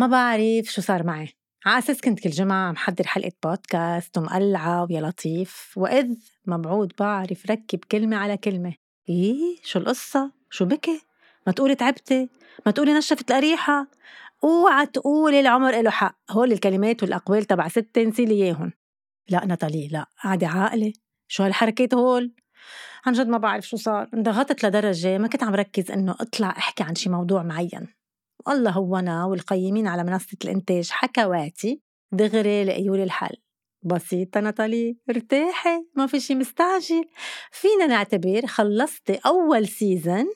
ما بعرف شو صار معي على أساس كنت كل جمعة عم حضر حلقة بودكاست ومقلعة ويا لطيف وإذ مبعوض بعرف ركب كلمة على كلمة إيه شو القصة؟ شو بكي؟ ما تقولي تعبتي؟ ما تقولي نشفت القريحة؟ أوعى تقولي العمر له حق هول الكلمات والأقوال تبع ستة نسيلي إياهم لا ناتالي لا قاعدة عاقلة شو هالحركات هول؟ عن جد ما بعرف شو صار انضغطت لدرجة ما كنت عم ركز إنه أطلع أحكي عن شي موضوع معين والله هو أنا والقيمين على منصة الإنتاج حكواتي دغري لقيوا لي الحل، بسيطة ناتالي ارتاحي ما في شي مستعجل. فينا نعتبر خلصتي أول season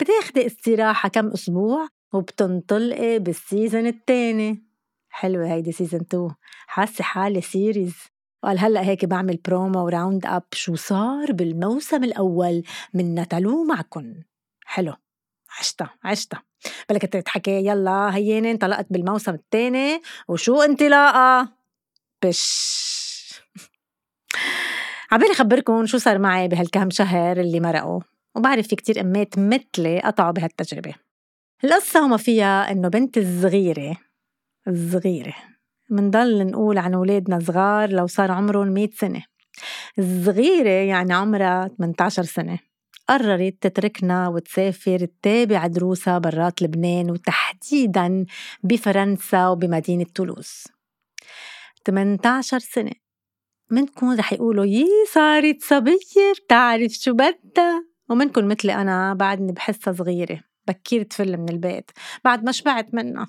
بتاخدي استراحة كم أسبوع وبتنطلقي بال season التاني. حلوة هيدي season 2 حاسة حالي series وقال هلأ هيك بعمل promo و round up شو صار بالموسم الأول من نتالو معكن. حلو. عشتا عشتا بلكي تتحكي يلا هيني انطلقت بالموسم الثاني وشو انطلاقة؟ بش. عبالي خبركن شو صار معي بهالكم شهر اللي مرقوا وبعرف في كتير أمات مثلي قطعوا بهالتجربة. القصة وما فيها إنه بنت الصغيرة الصغيرة منضل نقول عن أولادنا صغار لو صار عمرهم 100 سنة. الصغيرة يعني عمرها 18 سنة. قررت تتركنا وتسافر تتابع دروسها برات لبنان وتحديدا بفرنسا وبمدينة تولوز. 18 سنة. منكم رح يقولوا يي صارت صبية بتعرف شو بدها؟ ومنكم مثلي أنا بعدني بحسها صغيرة. بكير تفل من البيت بعد ما شبعت منها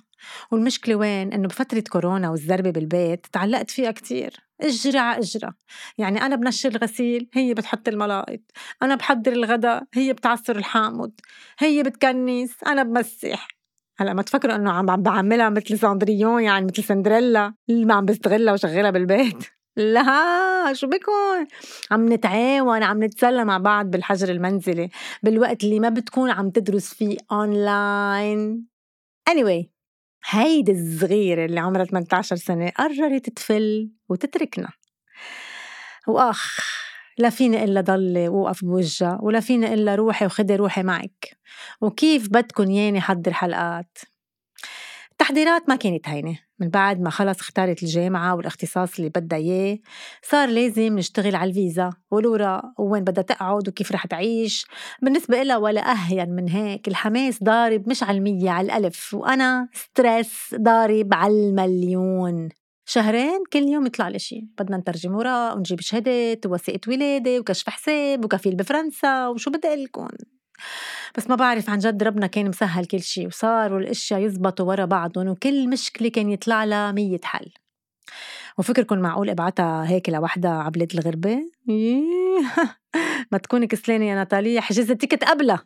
والمشكلة وين؟ إنه بفترة كورونا والزربة بالبيت تعلقت فيها كتير. اجرة على اجرة يعني أنا بنشر الغسيل هي بتحط الملاقط. أنا بحضر الغداء هي بتعصر الحامض. هي بتكنس أنا بمسح. هلأ ما تفكروا إنه عم بعملها مثل Cendrillon يعني مثل سندريلا. اللي ما عم بستغلها وشغلها بالبيت. لا شو بكون عم نتعاون عم نتسلى مع بعض بالحجر المنزلي. بالوقت اللي ما بتكون عم تدرس فيه online anyway هيدي الصغيرة اللي عمرها 18 سنة قررت تفل وتتركنا. وآخ لا فيني إلا ضلي وقف بوجهها ولا فيني إلا روحي وخدي روحي معك. وكيف بدكن ياني حضر حلقات التحضيرات ما كانت هينة من بعد ما خلص اختارت الجامعة والاختصاص اللي بدها إياه صار لازم نشتغل على الفيزا. والوراء وين بدها تقعد وكيف رح تعيش. بالنسبة إلها ولا أهين من هيك الحماس ضارب مش على المية على الألف. وأنا ستريس ضارب على المليون. شهرين كل يوم يطلع لي شيء بدنا نترجم وراء ونجيب شهادات ووثيقة ولادة وكشف حساب وكفيل بفرنسا وشو بدي أقول لكم. بس ما بعرف عن جد ربنا كان مسهل كل شيء وصاروا الأشياء يزبطوا ورا بعضهم وكل مشكلة كان يطلع لها مية حل. وفكركم معقول أبعتها هيك لوحدها على بلاد الغربة؟ ما تكوني كسلانة يا ناتاليا حجزت تيكت قبلها.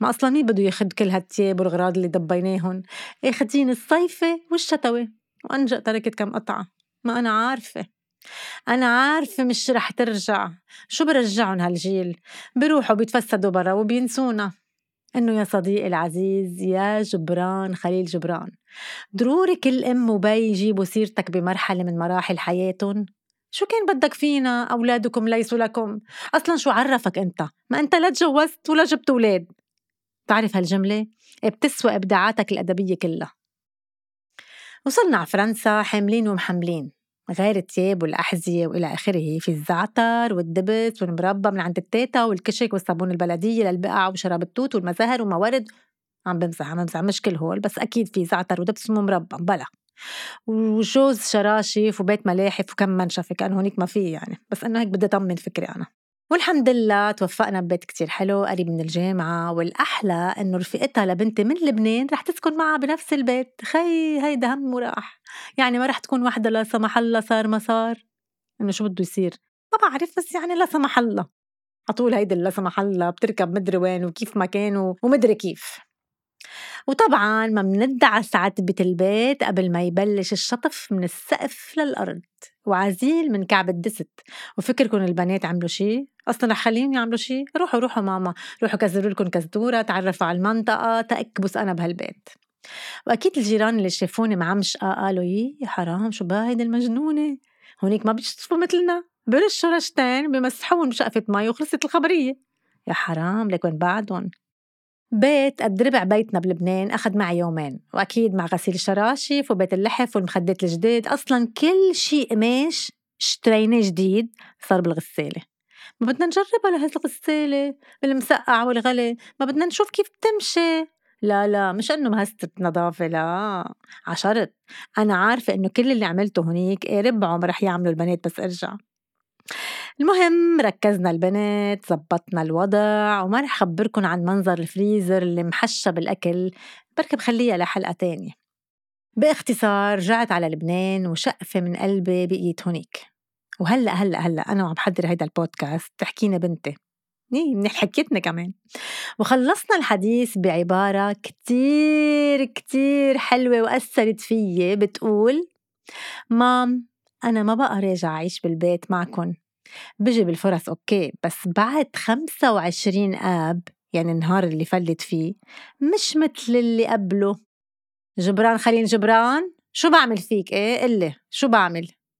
ما أصلا مين بده ياخد كل هالتياب والغراض اللي دبيناهم اخدين الصيفة والشتوي وانجأ تركت كم قطعة. ما أنا عارفة. أنا عارفة مش رح ترجع. شو برجعن هالجيل؟ بروحوا بيتفسدوا برا وبينسونا. إنه يا صديقي العزيز يا جبران خليل جبران ضروري كل أم وبي يجيبوا سيرتك بمرحلة من مراحل حياتهم شو كان بدك فينا؟ أولادكم ليسوا لكم. أصلا شو عرفك أنت؟ ما أنت لا تجوزت ولا جبت أولاد. تعرف هالجملة؟ بتسوى إبداعاتك الأدبية كلها. وصلنا على فرنسا حاملين ومحملين. غير التياب والأحذية وإلى آخره في الزعتر والدبس والمربى من عند التيتا والكشك والصابون البلدية للبقع وشراب التوت والمزهر وموارد. عم بمزح عم بمزح مش كل هول بس أكيد في زعتر ودبس ومربى بلا. وجوز شراشف وبيت ملاحف وكم منشفة كأنه هونيك ما في يعني بس إنه هيك بدي أطمن فكري أنا. والحمد لله توفقنا ببيت كتير حلو قريب من الجامعة والأحلى إنه رفيقتها لبنتي من لبنان رح تسكن معها بنفس البيت خي هيدا هم وراح. يعني ما رح تكون وحدة لا سمح الله صار ما صار. إنه شو بده يصير؟ ما بعرف بس يعني لا سمح الله. عطول هيدي لا سمح الله بتركب مدري وين وكيف مكان ومدري كيف. وطبعا ما بندعس عتبة البيت قبل ما يبلش الشطف من السقف للأرض وعزيل من كعب الدست. وفكركم البنات عملوا شي أصلا رح خليهم يعملوا شي. روحوا روحوا ماما روحوا كزروا لكم كزدوره تعرفوا على المنطقة تأكبس أنا بهالبيت. وأكيد الجيران اللي شافوني معمشقه قالوا يي يا حرام شو بها المجنونة؟ هونيك ما بيشطفوا مثلنا. برشوا رشتين بمسحون بشقفة مي وخلصت الخبرية. يا حرام لك وين بعدهم؟ بيت قد ربع بيتنا بلبنان أخذ معي يومين وأكيد مع غسيل الشراشف وبيت اللحف والمخدات الجديد. أصلا كل شيء قماش اشتريناه جديد صار بالغسالة. ما بدنا نجربها لهي الغسالة المسقع والغلي. ما بدنا نشوف كيف بتمشي. لا لا مش إنه مهستة نظافة لا. عشرت. أنا عارفة إنه كل اللي عملته هنيك إيه ربعهم رح يعملوا البنات بس أرجع. المهم ركزنا البنات زبطنا الوضع وما رح خبركن عن منظر الفريزر اللي محشى بالأكل. بركي بخليها لحلقة تانية. باختصار رجعت على لبنان وشقفة من قلبي بقيت هونيك. وهلأ هلأ هلأ أنا وعم بحضر هيدا البودكاست. حكيتنا بنتي. إيمان حكيتنا كمان. وخلصنا الحديث بعبارة كتير كتير حلوة وأثرت فيي. بتقول مام أنا ما بقى راجع أعيش بالبيت معكن. بجي بالفرص okay بس بعد خمسة وعشرين آب يعني النهار اللي فلت فيه مش مثل اللي قبله. جبران خليل جبران شو بعمل فيك؟ إيه قلي شو بعمل؟